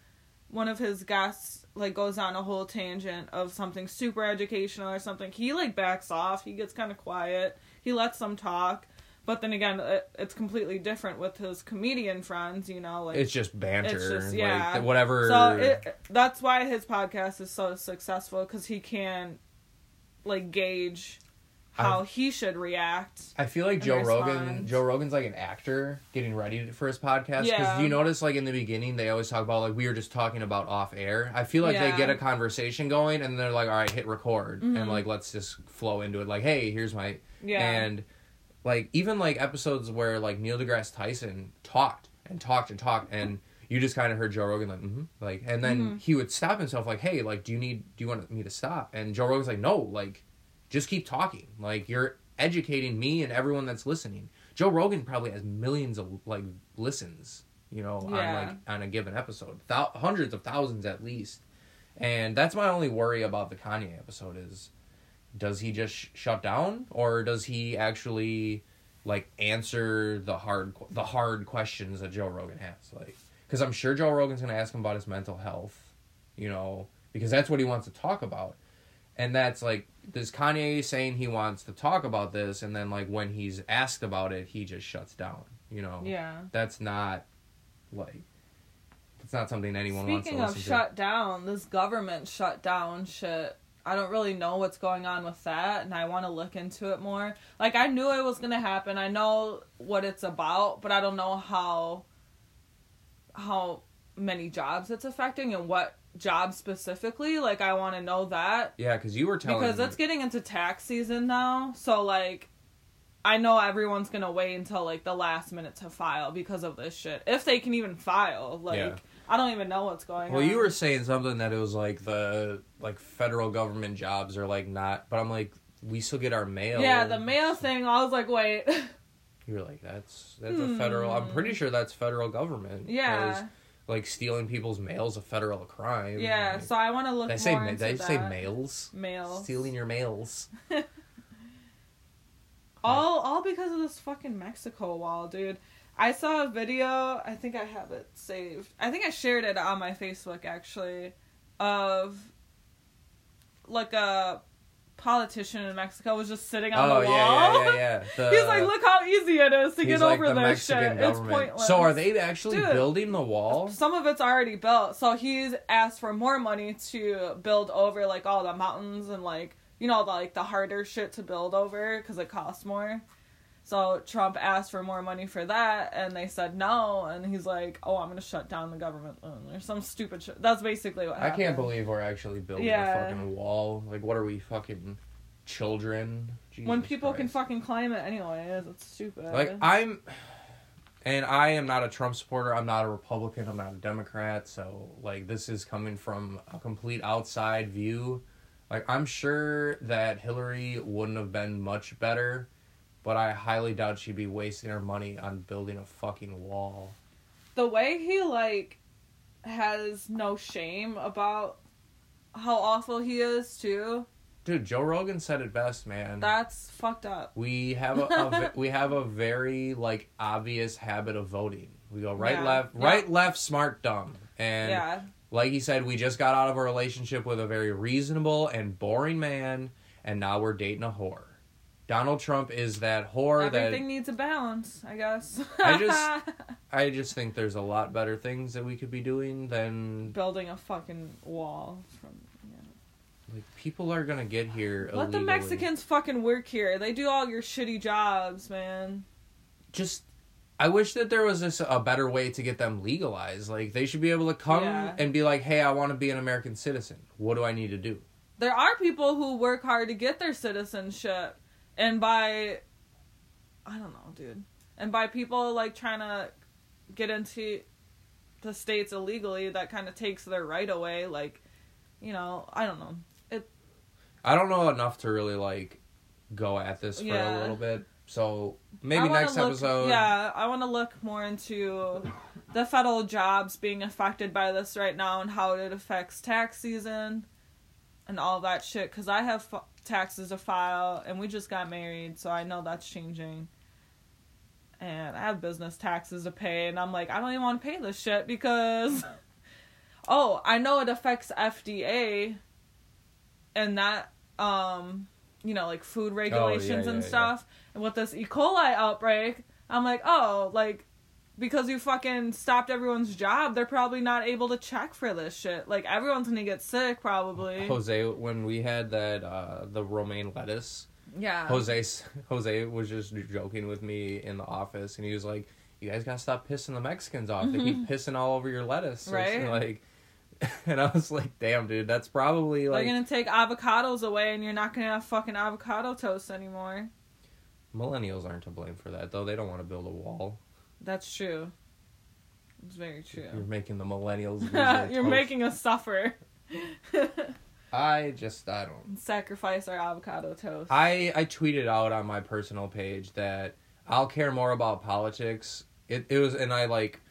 one of his guests like goes on a whole tangent of something super educational or something. He like backs off. He gets kind of quiet. He lets them talk. But then again, it, it's completely different with his comedian friends. You know, like It's just banter. It's just- yeah. th- whatever. so it, that's why his podcast is so successful because he can like gauge how I've- he should react. I feel like and Joe Rogan. Joe Rogan's like an actor getting ready for his podcast. Because Yeah. you notice, like in the beginning, they always talk about like we were just talking about off air. I feel like they get a conversation going and they're like, all right, hit record, and Mhm. like let's just flow into it. Like, hey, here's my Yeah. and like even like episodes where like Neil deGrasse Tyson talked and talked and talked and you just kind of heard Joe Rogan like mm-hmm, like and then Mhm. he would stop himself like hey like do you need do you want me to stop and Joe Rogan's like no like just keep talking. Like you're educating me and everyone that's listening. Joe Rogan probably has millions of like listens you know on like on a given episode. Thou- hundreds of thousands at least. And that's my only worry about the Kanye episode is does he just sh- shut down? Or does he actually like answer the hard qu- the hard questions that Joe Rogan has? Like cuz I'm sure Joe Rogan's going to ask him about his mental health you know because that's what he wants to talk about and that's like this Kanye saying he wants to talk about this and then like when he's asked about it he just shuts down you know yeah. that's not like it's not something anyone wants to Speaking of to shut down, this government shut down shit. I don't really know what's going on with that, and I want to look into it more. Like I knew it was gonna happen. I know what it's about, but I don't know how how many jobs it's affecting and what jobs specifically. Like I want to know that yeah cuz you were telling because me- it's getting into tax season now. So like I know everyone's gonna wait until like the last minute to file because of this shit. If they can even file. Like Yeah. I don't even know what's going Well, on. Well, you were saying something that it was like the like federal government jobs are like not, but I'm like we still get our mail. Yeah, the mail thing, I was like, wait. You were like that's that's a federal. I'm hmm. pretty sure that's federal government. yeah. Like stealing people's mail is a federal crime. Yeah, Like, so I want to look they say ma- they that. say mails. Mail. Stealing your mails. All all because of this fucking Mexico wall, dude. I saw a video, I think I have it saved. I think I shared it on my Facebook actually of like a politician in Mexico was just sitting on oh the yeah, wall. yeah, yeah, yeah. The- He's like, look how easy it is to get like over this Mexican shit. It's pointless. So are they actually Dude. building the wall? Some of it's already built. So he's asked for more money to build over like all the mountains and like you know the, like the harder shit to build over because it costs more. So Trump asked for more money for that, and they said no. And he's like, "Oh, I'm gonna shut down the government." Or some stupid shit. That's basically what Happened. I can't believe we're actually building Yeah. a fucking wall. Like, what are we fucking children? when Jesus people can fucking climb it anyways. It's stupid. Like I'm, and I am not a Trump supporter. I'm not a Republican. I'm not a Democrat. So like this is coming from a complete outside view. Like I'm sure that Hillary wouldn't have been much better, but I highly doubt she'd be wasting her money on building a fucking wall. the way he like has no shame about how awful he is too. Dude, Joe Rogan said it best, man. That's fucked up. we have a, a we have a very like obvious habit of voting. We go right, Yeah. left, Yeah. right, left, smart, dumb, and yeah. like he said, we just got out of a relationship with a very reasonable and boring man, and now we're dating a whore. Donald Trump is that whore Everything that Everything needs a balance, I guess. I just- I just think there's a lot better things that we could be doing than building a fucking wall from yeah. like people are gonna get here. Let the. Mexicans fucking work here. They do all your shitty jobs, man. just I wish that there was this a better way to get them legalized. Like they should be able to come Yeah. and be like, "Hey, I want to be an American citizen. What do I need to do?" There are people who work hard to get their citizenship and by I don't know, dude. And by people like trying to get into the states illegally that kind of takes their right away like you know, I don't know. It. I don't know enough to really like go at this for Yeah. a little bit. So maybe next look- episode. Yeah, I want to look more into the federal jobs being affected by this right now and how it affects tax season and all that shit. Because I have taxes to file and we just got married, so I know that's changing. And I have business taxes to pay, and I'm like, I don't even want to pay this shit because. oh, I know it affects FDA and that, um, you know, like food regulations yeah, and yeah. stuff. And with this E. coli outbreak, I'm like, oh, like, because you fucking stopped everyone's job, they're probably not able to check for this shit. Like, everyone's gonna get sick, probably. Jose, when we had that uh the romaine lettuce, Yeah. Jose Jose was just joking with me in the office, and he was like, "You guys gotta stop pissing the Mexicans off. They keep pissing all over your lettuce." Right. Like, and I was like, "Damn, dude, that's probably like They're gonna take avocados away, and you're not gonna have fucking avocado toast anymore. millennials aren't to blame for that, though. They don't want to build a wall. That's true. It's very true. You're making the millennials. You're toast. making us suffer. I just I don't. Sacrifice our avocado toast. I I tweeted out on my personal page that I'll care more about politics. It it was and I like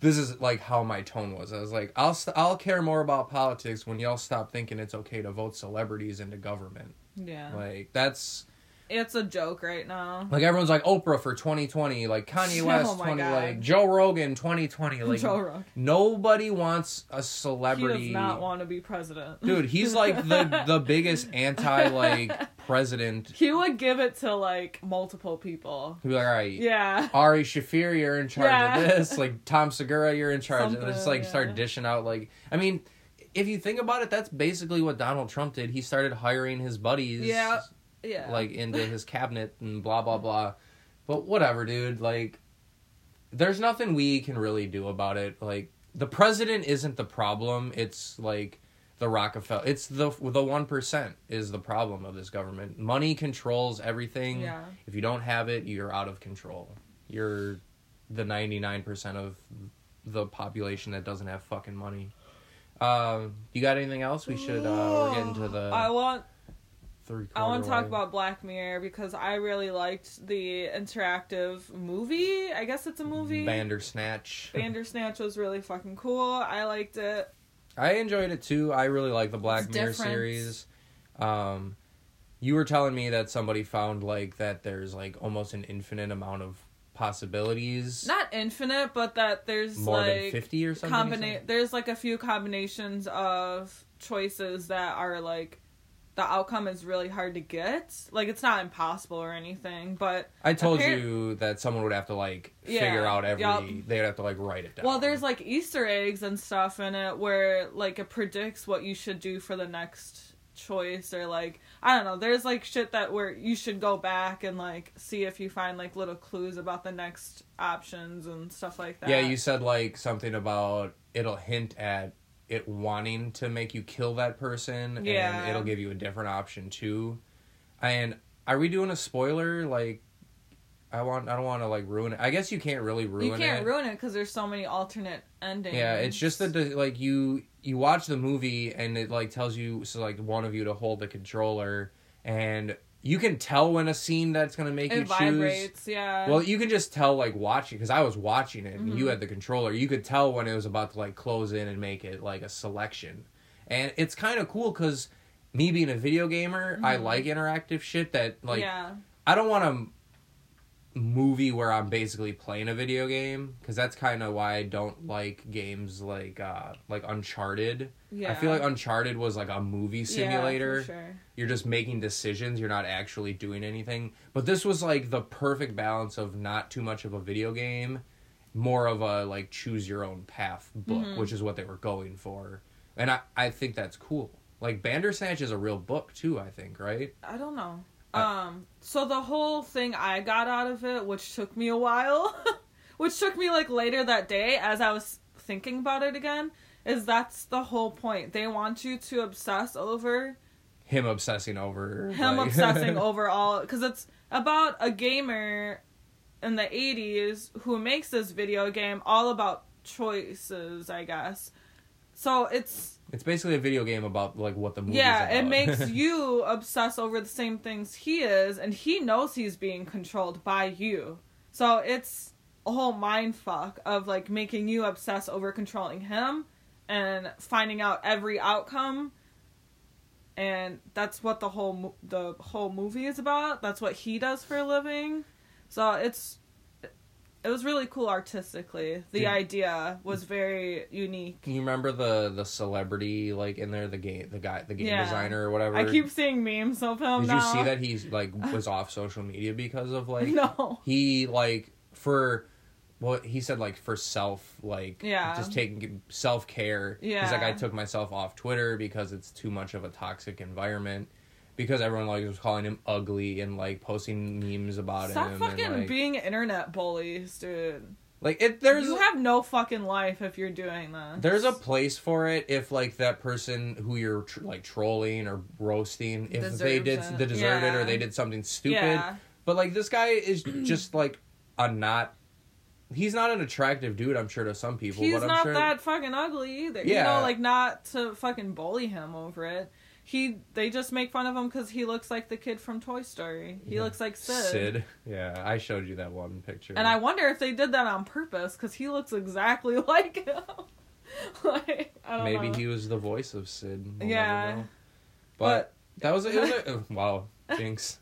this is like how my tone was. I was like I'll st- I'll care more about politics when y'all stop thinking it's okay to vote celebrities into government. yeah. Like that's It's a joke right now. like everyone's like Oprah for 2020, like Kanye oh West Oh 20 God. like Joe Rogan 2020 like Joe Rogan. nobody wants a celebrity. He does not want to be president. Dude, he's like the the biggest anti like president. He would give it to like multiple people. He'd be like, all right, Yeah. Ari Shaffir, you're in charge Yeah. of this. Like Tom Segura, you're in charge. and just like yeah. start dishing out like I mean, if you think about it, that's basically what Donald Trump did. He started hiring his buddies Yeah. Yeah. like into his cabinet and blah blah blah. But whatever, dude, like there's nothing we can really do about it. Like the president isn't the problem. It's like the Rockefeller. It's the the 1% is the problem of this government. Money controls everything yeah. if you don't have it, you're out of control. You're the 99% of the population that doesn't have fucking money. Um, you got anything else? We should. Uh, we're getting to the I want three. I want to talk way. about Black Mirror because I really liked the interactive movie. I guess it's a movie. Bandersnatch. Bandersnatch was really fucking cool. I liked it. I enjoyed it too. I really like the Black It's Mirror different. series. Um, you were telling me that somebody found like that. There's like almost an infinite amount of possibilities. Not infinite, but that there's more like than fifty or something. you combina- said? there's like a few combinations of choices that are like the outcome is really hard to get. Like it's not impossible or anything, but I told you that someone would have to like Yeah, figure out every. yup. They'd have to like write it down. well, there's like Easter eggs and stuff in it where like it predicts what you should do for the next choice or like I don't know. There's like shit that where you should go back and like see if you find like little clues about the next options and stuff like that. Yeah, you said like something about it'll hint at it wanting to make you kill that person, Yeah. and it'll give you a different option too. And are we doing a spoiler? Like, I want, I don't want to like ruin it. I guess you can't really ruin you can't it. ruin it because there's so many alternate endings. yeah, it's just that the, like you you watch the movie and it like tells you so like one of you to hold the controller and you can tell when a scene that's gonna make you it choose. vibrates. Yeah. Well, you can just tell like watching because I was watching it and you Mhm. had the controller. You could tell when it was about to like close in and make it like a selection, and it's kind of cool because me being a video gamer, I Mhm. like interactive shit that like yeah. I don't want a movie where I'm basically playing a video game because that's kind of why I don't like games like uh like Uncharted. Yeah. I feel like Uncharted was like a movie simulator Yeah, for sure. you're just making decisions you're not actually doing anything but this was like the perfect balance of not too much of a video game more of a like choose your own path book Mhm. which is what they were going for and i i think that's cool like bandersnatch is a real book too i think right I don't know. Um. So the whole thing I got out of it, which took me a while, which took me like later that day as I was thinking about it again, is that's the whole point. They want you to obsess over him obsessing over him like- obsessing over all because it's about a gamer in the 80s who makes this video game all about choices i guess so it's it's basically a video game about like what the movie yeah it makes you obsess over the same things he is and he knows he's being controlled by you. So it's a whole mind fuck of like making you obsess over controlling him and finding out every outcome. And that's what the whole the whole movie is about. That's what he does for a living. So it's it was really cool artistically the Did- idea was very unique Can you remember the the celebrity like in there the game the guy the game Yeah. designer or whatever i keep seeing memes of him Did now. you see that he's like was off social media because of like no he like for what he said like for self like Yeah. just taking self care. He's like I took myself off Twitter because it's too much of a toxic environment. Because everyone like was calling him ugly and like posting memes about Stop him. fucking and, like, being internet bullies, dude. like it. There's you have no fucking life if you're doing that. There's a place for it if like that person who you're tr- like trolling or roasting if they did it. the deserted Yeah. or they did something stupid. Yeah. But like this guy is just like a not. He's not an attractive dude. I'm sure to some people. He's but I'm not sure, that fucking ugly either. You know, like not to fucking bully him over it. He they just make fun of him because he looks like the kid from Toy Story. He Yeah. looks like Sid. Sid. Yeah, I showed you that one picture. And I wonder if they did that on purpose because he looks exactly like him. like I don't maybe know. he was the voice of Sid. We'll Yeah. never. But, that was it. Was a, wow, jinx.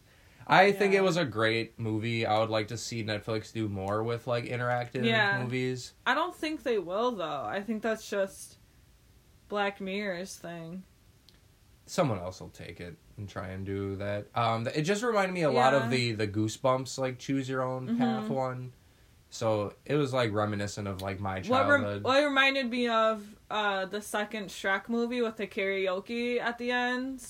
I think it was a great movie. I would like to see Netflix do more with like interactive Yeah. movies. I don't think they will though. I think that's just Black Mirror's thing. Someone else will take it and try and do that. Um, it just reminded me a lot of the the Goosebumps like choose your own path Mhm. one. So it was like reminiscent of like my What, rem- childhood. what reminded me of uh, the second Shrek movie with the karaoke at the end,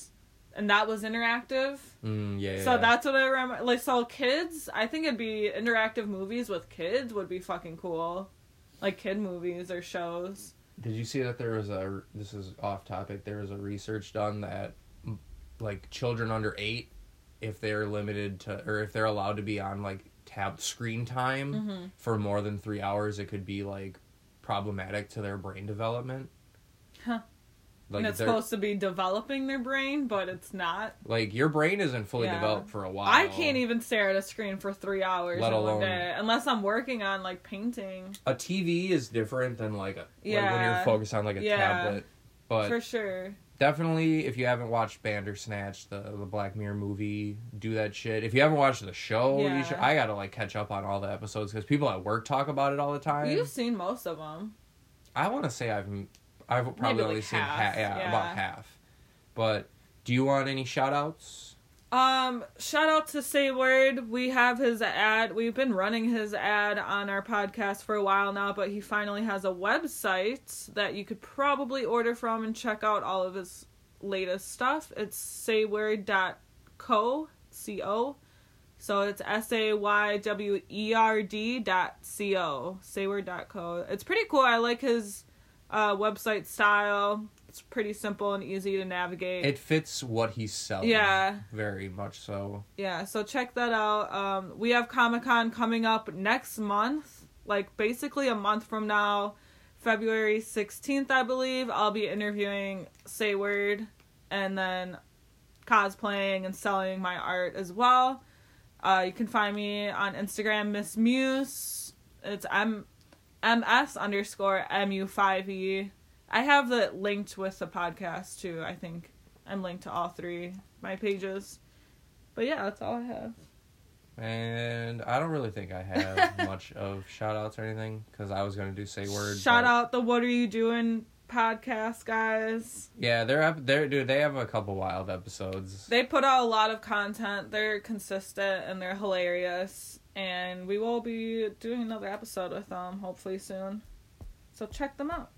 and that was interactive. Mm, yeah, So yeah. that's what I remember. Like, so kids, I think it'd be interactive movies with kids would be fucking cool, like kid movies or shows. Did you see that there was a this is off topic. There was a research done that like children under eight, if they're limited to or if they're allowed to be on like tab screen time Mm-hmm. for more than three hours, it could be like problematic to their brain development. Huh. Like and it's supposed to be developing their brain, but it's not. like your brain isn't fully Yeah. developed for a while. I can't even stare at a screen for three hours Let in one alone- day unless I'm working on like painting. A TV is different than like a like when you're focused on like a Yeah. tablet. But for sure. definitely, if you haven't watched Bandersnatch, the the Black Mirror movie, do that shit. If you haven't watched the show, Yeah. you should. I gotta like catch up on all the episodes because people at work talk about it all the time. You've seen most of them. I want to say I've I've probably Maybe, only like, seen half, yeah, yeah. about half. But do you want any shout outs? Um, shout out to Say Werd. We have his ad. We've been running his ad on our podcast for a while now, but he finally has a website that you could probably order from and check out all of his latest stuff. It's saywerd.co, C-O. So it's S A Y W E R D dot C O. Saywerd.co. It's pretty cool. I like his uh, website style. It's pretty simple and easy to navigate. It fits what he's selling. Yeah. very much so. Yeah, so check that out. Um, we have Comic Con coming up next month, like basically a month from now, February 16th, I believe. I'll be interviewing Say Werd and then cosplaying and selling my art as well. Uh, you can find me on Instagram, Miss Muse. It's M ms underscore mu5e. I have it linked with the podcast too. I think I'm linked to all three my pages. But yeah, that's all I have. And I don't really think I have much of shout outs or anything because I was going to do say werd. Shout but- out the What Are You Doing podcast guys. Yeah, they're up. They're dude. They have a couple wild episodes. They put out a lot of content. They're consistent and they're hilarious. And we will be doing another episode with them hopefully soon. So check them out.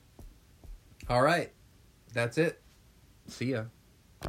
All right, that's it. See ya.